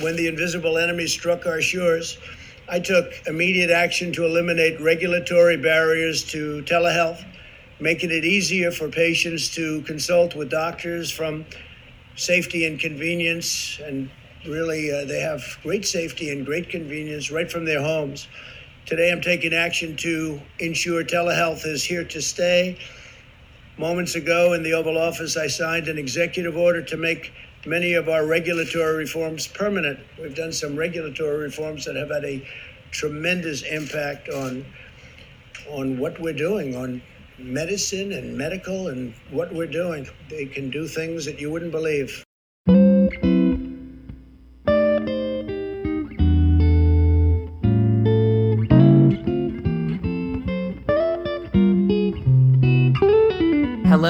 when the invisible enemy struck our shores, I took immediate action to eliminate regulatory barriers to telehealth, making it easier for patients to consult with doctors from safety and convenience. And really, uh, they have great safety and great convenience right from their homes. Today, I'm taking action to ensure telehealth is here to stay. Moments ago in the Oval Office, I signed an executive order to make many of our regulatory reforms permanent. We've done some regulatory reforms that have had a tremendous impact on on what we're doing on medicine and medical and what we're doing. They can do things that you wouldn't believe.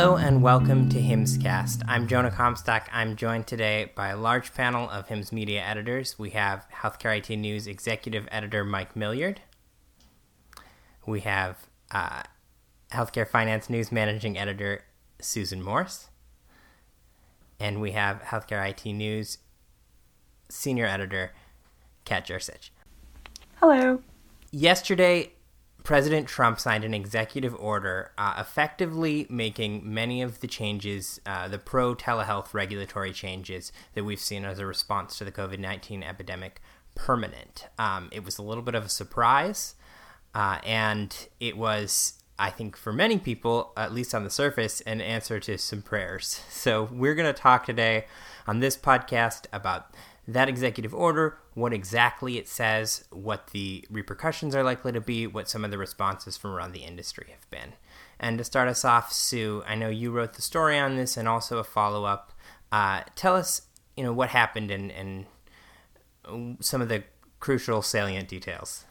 Hello and welcome to HIMSScast. I'm Jonah Comstock. I'm joined today by a large panel of HIMSS media editors. We have Healthcare IT News executive editor Mike Miliard. We have uh, Healthcare Finance News managing editor Susan Morse. And we have Healthcare IT News senior editor Kat Jercich. Hello. Yesterday, President Trump signed an executive order uh, effectively making many of the changes, uh, the pro telehealth regulatory changes that we've seen as a response to the COVID 19 epidemic, permanent. Um, it was a little bit of a surprise, uh, and it was, I think, for many people, at least on the surface, an answer to some prayers. So we're going to talk today on this podcast about that executive order, what exactly it says, what the repercussions are likely to be, what some of the responses from around the industry have been. And to start us off, Sue, I know you wrote the story on this and also a follow up. Uh, tell us, you know, what happened and, and some of the crucial salient details.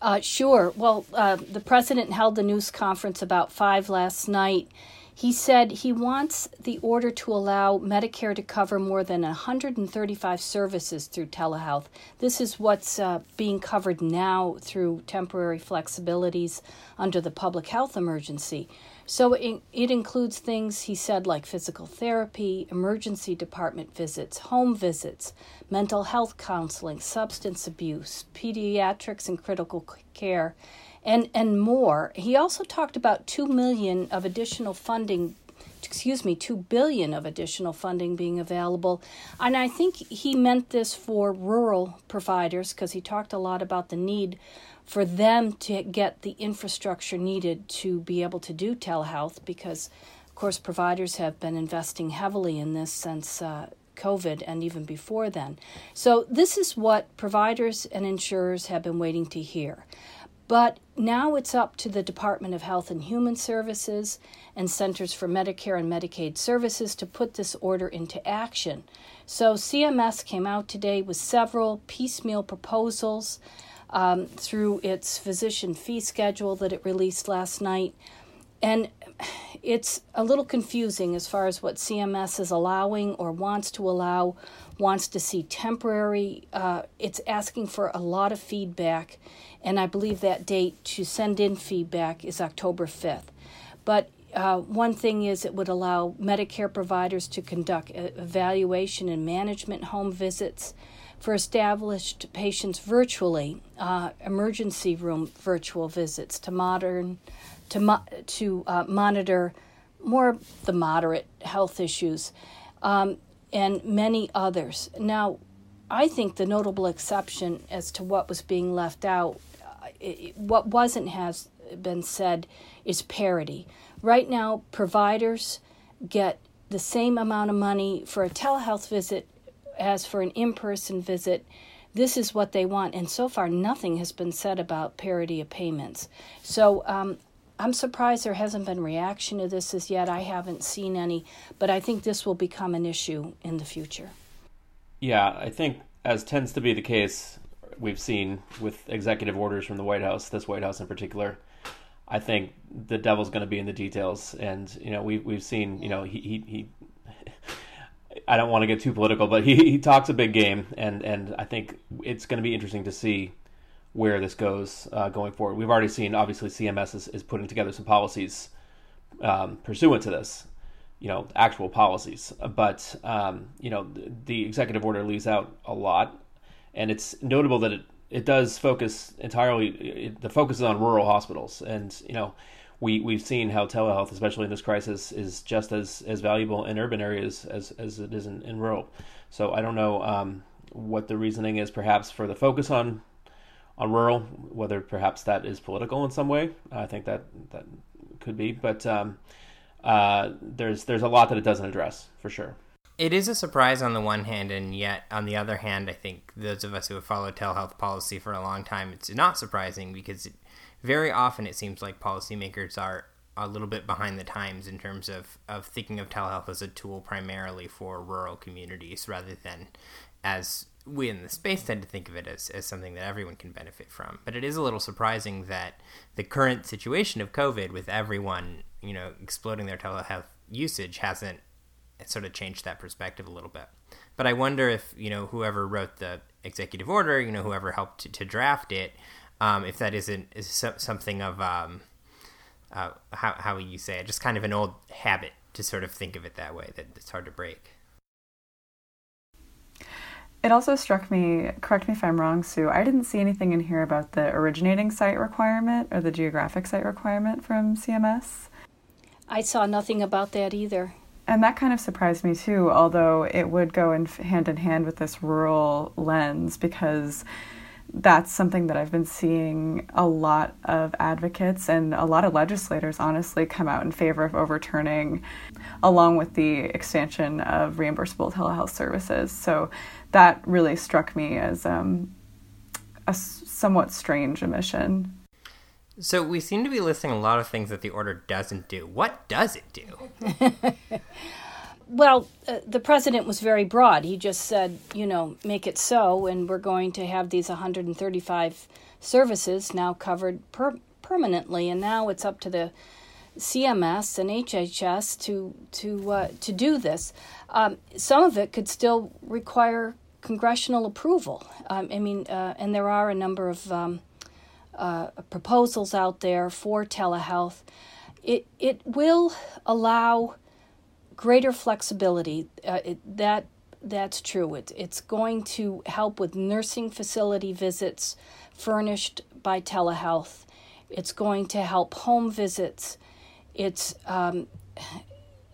Uh, sure. Well, uh, the president held a news conference about five last night he said he wants the order to allow Medicare to cover more than 135 services through telehealth. This is what's uh, being covered now through temporary flexibilities under the public health emergency. So it, it includes things, he said, like physical therapy, emergency department visits, home visits, mental health counseling, substance abuse, pediatrics and critical care and and more. He also talked about 2 million of additional funding excuse me, 2 billion of additional funding being available. And I think he meant this for rural providers because he talked a lot about the need for them to get the infrastructure needed to be able to do telehealth because of course providers have been investing heavily in this since uh, COVID and even before then. So, this is what providers and insurers have been waiting to hear. But now it's up to the Department of Health and Human Services and Centers for Medicare and Medicaid Services to put this order into action. So CMS came out today with several piecemeal proposals um, through its physician fee schedule that it released last night. And it's a little confusing as far as what CMS is allowing or wants to allow, wants to see temporary. Uh, it's asking for a lot of feedback and I believe that date to send in feedback is October 5th. But uh, one thing is it would allow Medicare providers to conduct evaluation and management home visits for established patients virtually, uh, emergency room virtual visits to modern to mo- to uh, monitor more the moderate health issues, um, and many others. Now, I think the notable exception as to what was being left out what wasn't has been said is parity. Right now, providers get the same amount of money for a telehealth visit as for an in person visit. This is what they want, and so far, nothing has been said about parity of payments. So, um, I'm surprised there hasn't been reaction to this as yet. I haven't seen any, but I think this will become an issue in the future. Yeah, I think, as tends to be the case, we've seen with executive orders from the White House, this White House in particular. I think the devil's going to be in the details, and you know we we've seen you know he he. he I don't want to get too political, but he, he talks a big game, and, and I think it's going to be interesting to see where this goes uh, going forward. We've already seen, obviously, CMS is, is putting together some policies um, pursuant to this. you know actual policies. But um, you know the, the, executive order leaves out a lot, and it's notable that it it does focus entirely. It, the focus is on rural hospitals, and you know we we've seen how telehealth, especially in this crisis, is just as as valuable in urban areas as as it is in, in rural. So I don't know um, what the reasoning is, perhaps for the focus on on rural, whether perhaps that is political in some way. I think that that could be, but um, uh, there's there's a lot that it doesn't address for sure. It is a surprise on the one hand, and yet on the other hand, I think those of us who have followed telehealth policy for a long time, it's not surprising because it, very often it seems like policymakers are a little bit behind the times in terms of, of thinking of telehealth as a tool primarily for rural communities rather than as we in the space tend to think of it as, as something that everyone can benefit from. But it is a little surprising that the current situation of COVID with everyone you know, exploding their telehealth usage hasn't sort of changed that perspective a little bit. But I wonder if, you know, whoever wrote the executive order, you know, whoever helped to, to draft it, um, if that isn't is so, something of, um, uh, how, how you say it, just kind of an old habit to sort of think of it that way, that it's hard to break. It also struck me, correct me if I'm wrong, Sue, I didn't see anything in here about the originating site requirement or the geographic site requirement from CMS. I saw nothing about that either. And that kind of surprised me too, although it would go in hand in hand with this rural lens because that's something that I've been seeing a lot of advocates and a lot of legislators honestly come out in favor of overturning, along with the expansion of reimbursable telehealth services. So that really struck me as um, a somewhat strange omission. So we seem to be listing a lot of things that the order doesn't do. What does it do? well, uh, the president was very broad. He just said, you know, make it so, and we're going to have these 135 services now covered per- permanently, and now it's up to the CMS and HHS to to uh, to do this. Um, some of it could still require congressional approval. Um, I mean, uh, and there are a number of um, uh, proposals out there for telehealth, it, it will allow greater flexibility. Uh, it, that that's true. It, it's going to help with nursing facility visits furnished by telehealth. It's going to help home visits. It's um,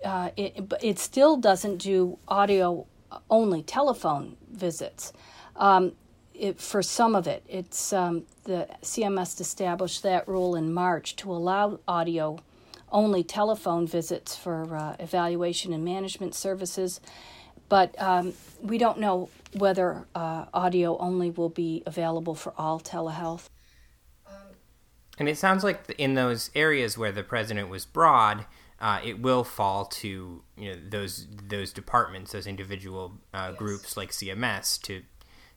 uh, it, it still doesn't do audio only telephone visits. Um, it, for some of it. It's um, the CMS established that rule in March to allow audio only telephone visits for uh, evaluation and management services, but um, we don't know whether uh, audio only will be available for all telehealth. And it sounds like in those areas where the president was broad, uh, it will fall to you know those those departments, those individual uh, yes. groups like CMS to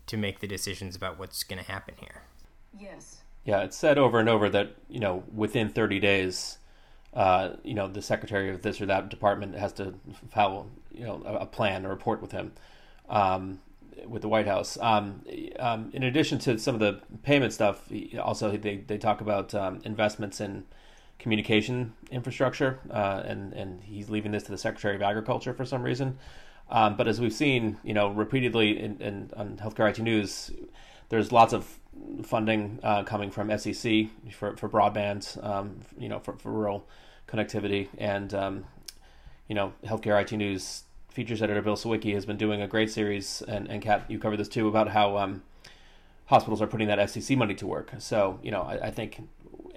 to make the decisions about what's going to happen here. Yes. Yeah, it's said over and over that you know within 30 days, uh, you know the secretary of this or that department has to file you know a, a plan or report with him. Um, with the White House. Um, um, in addition to some of the payment stuff, also they, they talk about um, investments in communication infrastructure, uh, and and he's leaving this to the Secretary of Agriculture for some reason. Um, but as we've seen, you know, repeatedly in, in on Healthcare IT News, there's lots of funding uh, coming from FCC for, for broadband, um, you know, for, for rural connectivity. And, um, you know, Healthcare IT News features editor Bill Siwicki has been doing a great series, and, and Kat, you covered this too, about how um, hospitals are putting that FCC money to work. So, you know, I, I think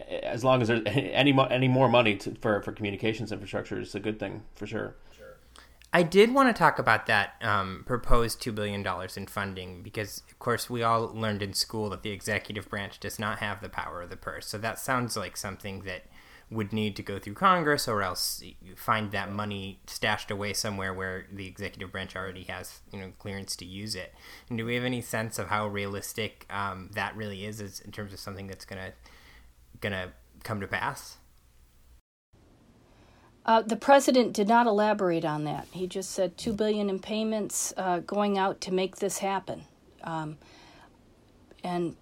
as long as there's any any more money to, for, for communications infrastructure is a good thing for sure. I did want to talk about that um, proposed $2 billion in funding because, of course, we all learned in school that the executive branch does not have the power of the purse. So that sounds like something that would need to go through Congress or else find that money stashed away somewhere where the executive branch already has you know clearance to use it. And do we have any sense of how realistic um, that really is, is in terms of something that's gonna gonna come to pass? Uh, the president did not elaborate on that. He just said two billion in payments uh, going out to make this happen, um, and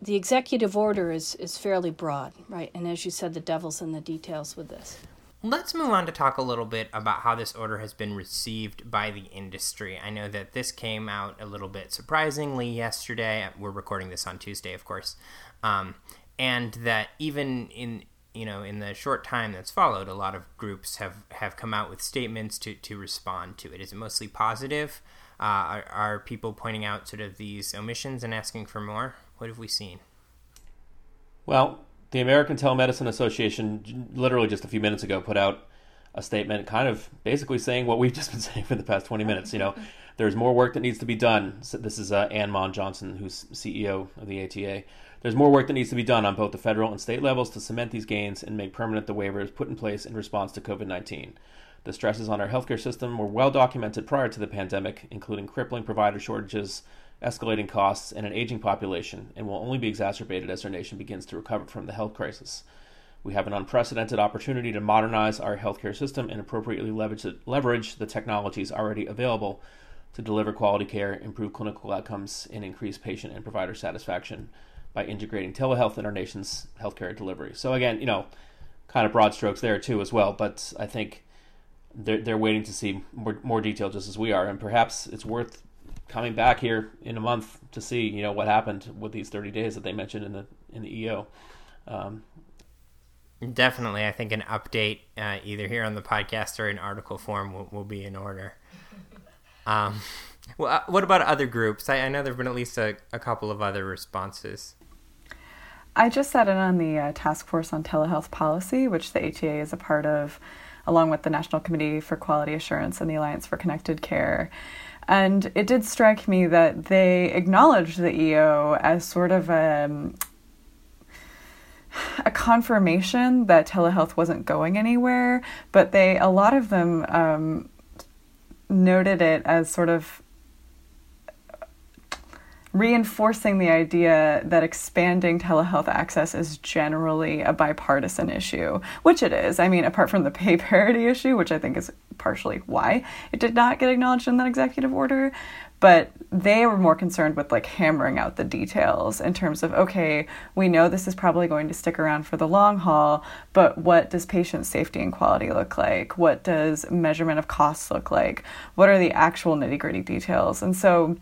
the executive order is is fairly broad, right? And as you said, the devil's in the details with this. Let's move on to talk a little bit about how this order has been received by the industry. I know that this came out a little bit surprisingly yesterday. We're recording this on Tuesday, of course, um, and that even in you know in the short time that's followed, a lot of groups have have come out with statements to to respond to it. Is it mostly positive? Uh, are, are people pointing out sort of these omissions and asking for more? What have we seen? Well, the American Telemedicine Association, literally just a few minutes ago, put out a statement kind of basically saying what we've just been saying for the past 20 minutes. You know, there's more work that needs to be done. So this is uh, Ann Mond Johnson, who's CEO of the ATA. There's more work that needs to be done on both the federal and state levels to cement these gains and make permanent the waivers put in place in response to COVID 19. The stresses on our healthcare system were well documented prior to the pandemic, including crippling provider shortages, escalating costs, and an aging population, and will only be exacerbated as our nation begins to recover from the health crisis. We have an unprecedented opportunity to modernize our healthcare system and appropriately leverage, leverage the technologies already available to deliver quality care, improve clinical outcomes, and increase patient and provider satisfaction by integrating telehealth in our nation's healthcare delivery. So again, you know, kind of broad strokes there too as well, but I think they're they're waiting to see more more detail just as we are, and perhaps it's worth coming back here in a month to see you know what happened with these 30 days that they mentioned in the in the EO. Um, Definitely, I think an update uh, either here on the podcast or in article form will, will be in order. Um, well, uh, what about other groups? I, I know there have been at least a, a, couple of other responses. I just sat in on the uh, task force on telehealth policy, which the ATA is a part of, along with the National Committee for Quality Assurance and the Alliance for Connected Care. And it did strike me that they acknowledged the EO as sort of a, um, a confirmation that telehealth wasn't going anywhere, but they a lot of them um, noted it as sort of reinforcing the idea that expanding telehealth access is generally a bipartisan issue, which it is. I mean, apart from the pay parity issue, which I think is partially why it did not get acknowledged in that executive order, but they were more concerned with like hammering out the details in terms of okay, we know this is probably going to stick around for the long haul, but what does patient safety and quality look like? What does measurement of costs look like? What are the actual nitty gritty details? And so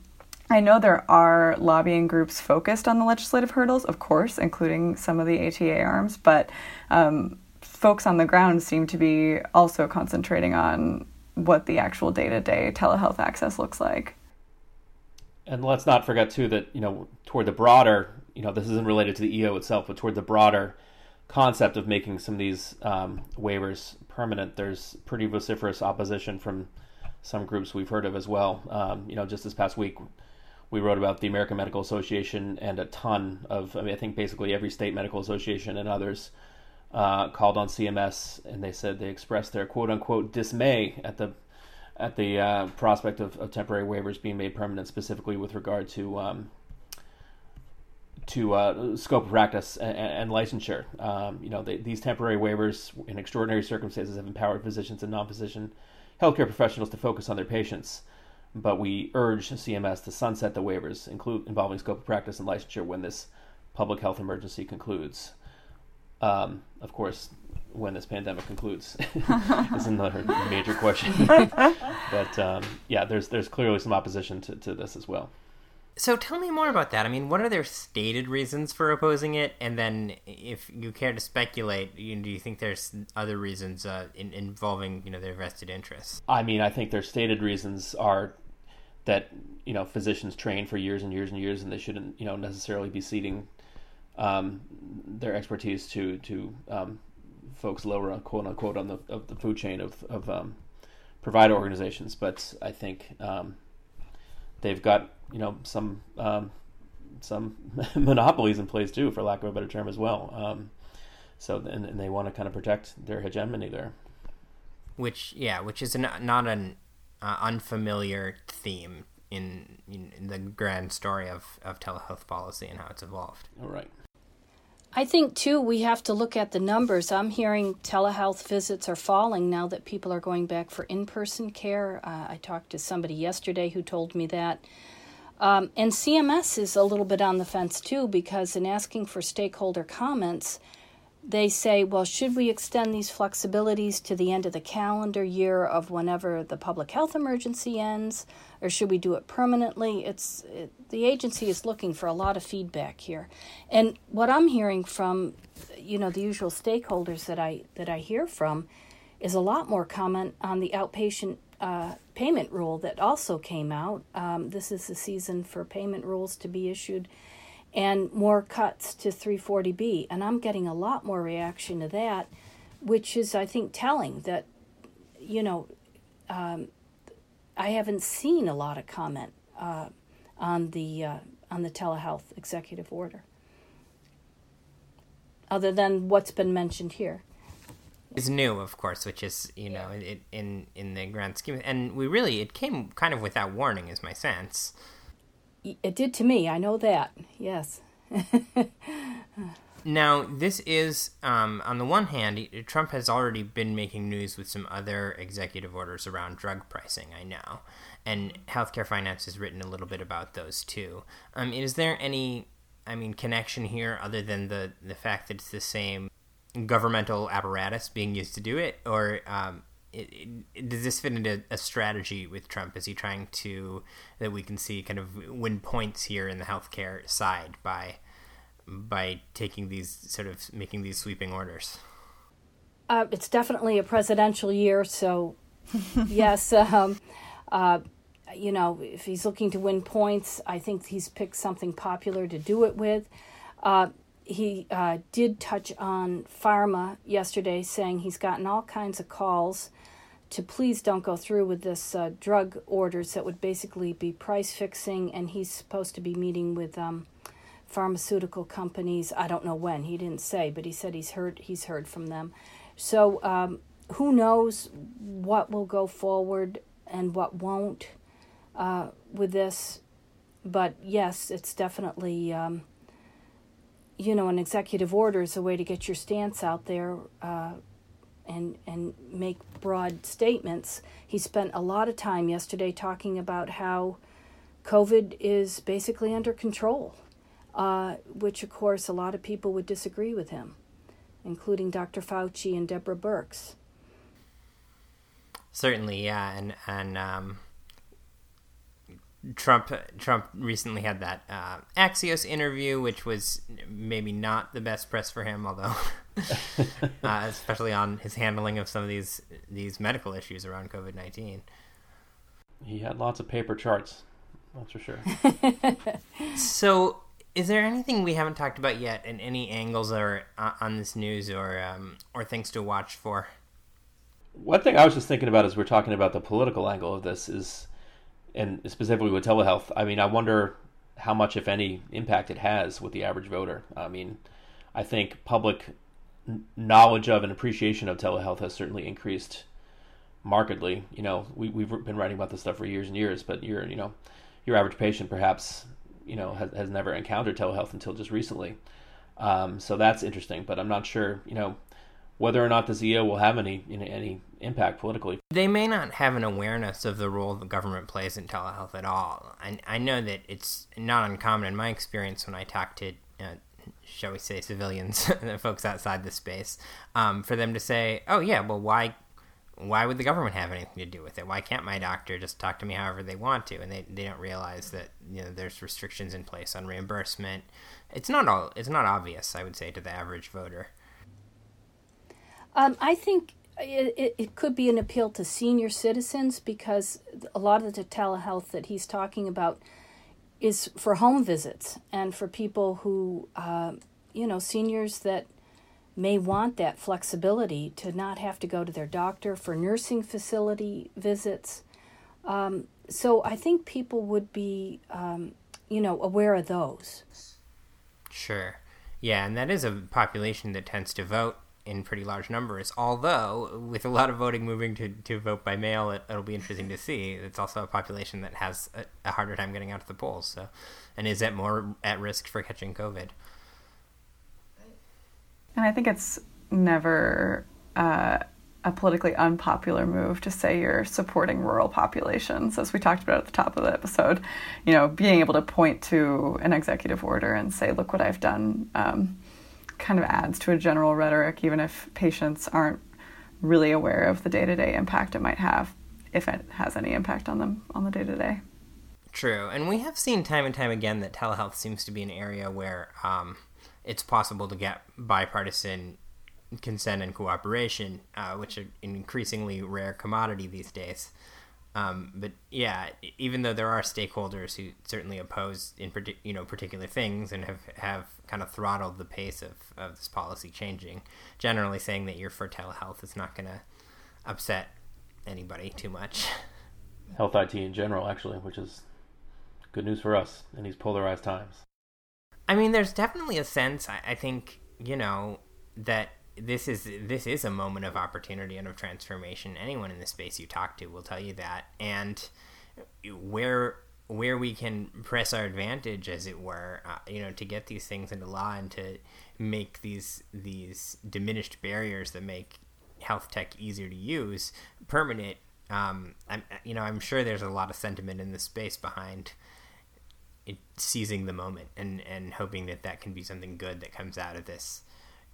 I know there are lobbying groups focused on the legislative hurdles, of course, including some of the ATA arms, but um, folks on the ground seem to be also concentrating on what the actual day to day telehealth access looks like. And let's not forget, too, that, you know, toward the broader, you know, this isn't related to the EO itself, but toward the broader concept of making some of these um, waivers permanent, there's pretty vociferous opposition from some groups we've heard of as well. Um, you know, just this past week, we wrote about the American Medical Association and a ton of, I mean, I think basically every state medical association and others uh, called on CMS, and they said they expressed their quote unquote dismay at the at the uh, prospect of, of, temporary waivers being made permanent, specifically with regard to um, to uh, scope of practice and, and licensure. Um, you know, they, these temporary waivers in extraordinary circumstances have empowered physicians and non-physician healthcare professionals to focus on their patients but we urge CMS to sunset the waivers include involving scope of practice and licensure when this public health emergency concludes. Um, of course, when this pandemic concludes is another major question. but um, yeah, there's there's clearly some opposition to, to this as well. So tell me more about that. I mean, what are their stated reasons for opposing it? And then, if you care to speculate, you, do you think there's other reasons uh, in, involving you know their vested interests? I mean, I think their stated reasons are that you know physicians train for years and years and years, and they shouldn't you know necessarily be ceding um, their expertise to to um, folks lower quote unquote on the of the food chain of of um, provider organizations. But I think um, they've got you know some um, some monopolies in place too, for lack of a better term, as well. Um, so and, and they want to kind of protect their hegemony there. Which yeah, which is not an uh, unfamiliar theme in, in, in the grand story of, of telehealth policy and how it's evolved. All right. I think too we have to look at the numbers. I'm hearing telehealth visits are falling now that people are going back for in-person care. Uh, I talked to somebody yesterday who told me that. Um, and CMS is a little bit on the fence too because in asking for stakeholder comments, they say, well, should we extend these flexibilities to the end of the calendar year of whenever the public health emergency ends, or should we do it permanently? It's it, the agency is looking for a lot of feedback here, and what I'm hearing from, you know, the usual stakeholders that I that I hear from, is a lot more comment on the outpatient uh, payment rule that also came out. Um, this is the season for payment rules to be issued and more cuts to 340B. And I'm getting a lot more reaction to that, which is, I think, telling that, you know, um, I haven't seen a lot of comment uh, on the uh, on the telehealth executive order, other than what's been mentioned here. It's new, of course, which is you know it, in in the grand scheme, and we really it came kind of without warning, is my sense. It did to me. I know that. Yes. now, this is, um, on the one hand, Trump has already been making news with some other executive orders around drug pricing, I know. And Healthcare Finance has written a little bit about those too. Um, is there any, I mean, connection here other than the, the fact that it's the same governmental apparatus being used to do it? Or um, it, it, does this fit into a strategy with Trump? Is he trying to that we can see kind of win points here in the healthcare side by by taking these sort of making these sweeping orders? Uh, it's definitely a presidential year, so yes, um, uh, you know, if he's looking to win points, I think he's picked something popular to do it with. Uh, he uh, did touch on pharma yesterday, saying he's gotten all kinds of calls to please don't go through with this uh, drug orders that would basically be price fixing, and he's supposed to be meeting with um, pharmaceutical companies. I don't know when. He didn't say, but he said he's heard he's heard from them. So um, who knows what will go forward and what won't uh, with this? But yes, it's definitely. Um, you know, an executive order is a way to get your stance out there uh, and and make broad statements. He spent a lot of time yesterday talking about how COVID is basically under control, uh, which of course a lot of people would disagree with him, including Dr. Fauci and Deborah Birx. Certainly, yeah, and and um, Trump Trump recently had that uh, Axios interview, which was maybe not the best press for him, although uh, especially on his handling of some of these these medical issues around COVID nineteen. He had lots of paper charts, that's for sure. so, is there anything we haven't talked about yet, and any angles are uh, on this news, or um, or things to watch for? One thing I was just thinking about as we're talking about the political angle of this is and specifically with telehealth, I mean, I wonder how much, if any, impact it has with the average voter. I mean, I think public knowledge of and appreciation of telehealth has certainly increased markedly. You know, we, we've been writing about this stuff for years and years, but your, you know, your average patient perhaps, you know, has, has never encountered telehealth until just recently. Um, so that's interesting, but I'm not sure, you know, whether or not the EO will have any you know, any impact politically. They may not have an awareness of the role the government plays in telehealth at all. I, I know that it's not uncommon in my experience when I talk to, uh, shall we say, civilians, folks outside the space, um, for them to say, "Oh yeah, well why?" Why would the government have anything to do with it? Why can't my doctor just talk to me however they want to? And they, they don't realize that you know there's restrictions in place on reimbursement. It's not all it's not obvious, I would say, to the average voter. Um, I think it, it, it, could be an appeal to senior citizens because a lot of the telehealth that he's talking about is for home visits and for people who, uh, you know, seniors that may want that flexibility to not have to go to their doctor for nursing facility visits. Um, so I think people would be, um, you know, aware of those. Sure. Yeah, and that is a population that tends to vote in pretty large numbers. Although, with a lot of voting moving to, to vote by mail, it, will be interesting to see. It's also a population that has a, a, harder time getting out to the polls, so and is at more at risk for catching COVID. And I think it's never uh, a politically unpopular move to say you're supporting rural populations, as we talked about at the top of the episode. You know, being able to point to an executive order and say, "Look what I've done." Um, kind of adds to a general rhetoric, even if patients aren't really aware of the day to day impact it might have, if it has any impact on them on the day to day. True, and we have seen time and time again that telehealth seems to be an area where um, it's possible to get bipartisan consent and cooperation, uh, which are an increasingly rare commodity these days. Um, but yeah, even though there are stakeholders who certainly oppose in you know particular things and have, have kind of throttled the pace of, of this policy changing, generally saying that your for telehealth is not going to upset anybody too much. Health IT in general, actually, which is good news for us in these polarized times. I mean, there's definitely a sense. I, I think you know that this is this is a moment of opportunity and of transformation. Anyone in the space you talk to will tell you that, and where where we can press our advantage, as it were, uh, you know, to get these things into law and to make these these diminished barriers that make health tech easier to use permanent. Um, I'm, you know, I'm sure there's a lot of sentiment in the space behind seizing the moment and and hoping that that can be something good that comes out of this,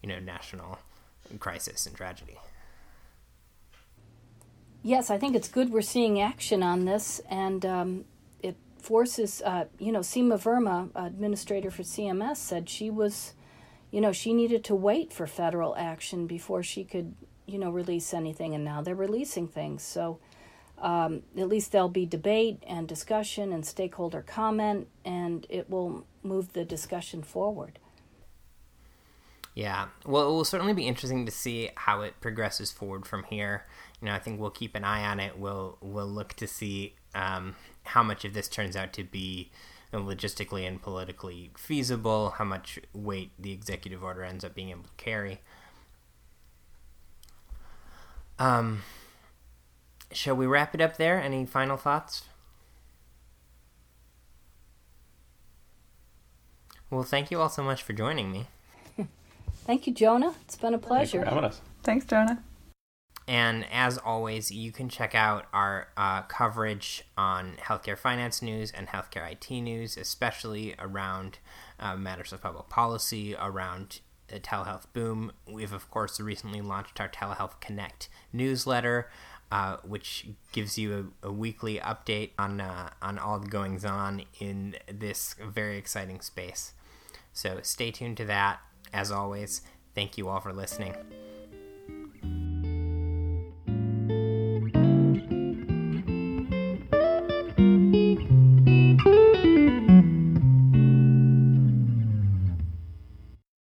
you know, national crisis and tragedy. Yes, I think it's good we're seeing action on this, and um, it forces, uh, you know, Seema Verma, administrator for CMS, said she was, you know, she needed to wait for federal action before she could, you know, release anything, and now they're releasing things. So um, at least there'll be debate and discussion and stakeholder comment, and it will move the discussion forward. Yeah, well, it will certainly be interesting to see how it progresses forward from here. You know, I think we'll keep an eye on it. We'll we'll look to see um, how much of this turns out to be logistically and politically feasible, how much weight the executive order ends up being able to carry. Um, shall we wrap it up there? Any final thoughts? Well, thank you all so much for joining me. Thank you, Jonah. It's been a pleasure. Thanks for having us. Thanks, Jonah. And as always, you can check out our uh, coverage on healthcare finance news and healthcare IT news, especially around uh, matters of public policy, around the telehealth boom. We've, of course, recently launched our Telehealth Connect newsletter. Uh, which gives you a, a weekly update on uh, on all the goings on in this very exciting space. So stay tuned to that. As always, thank you all for listening.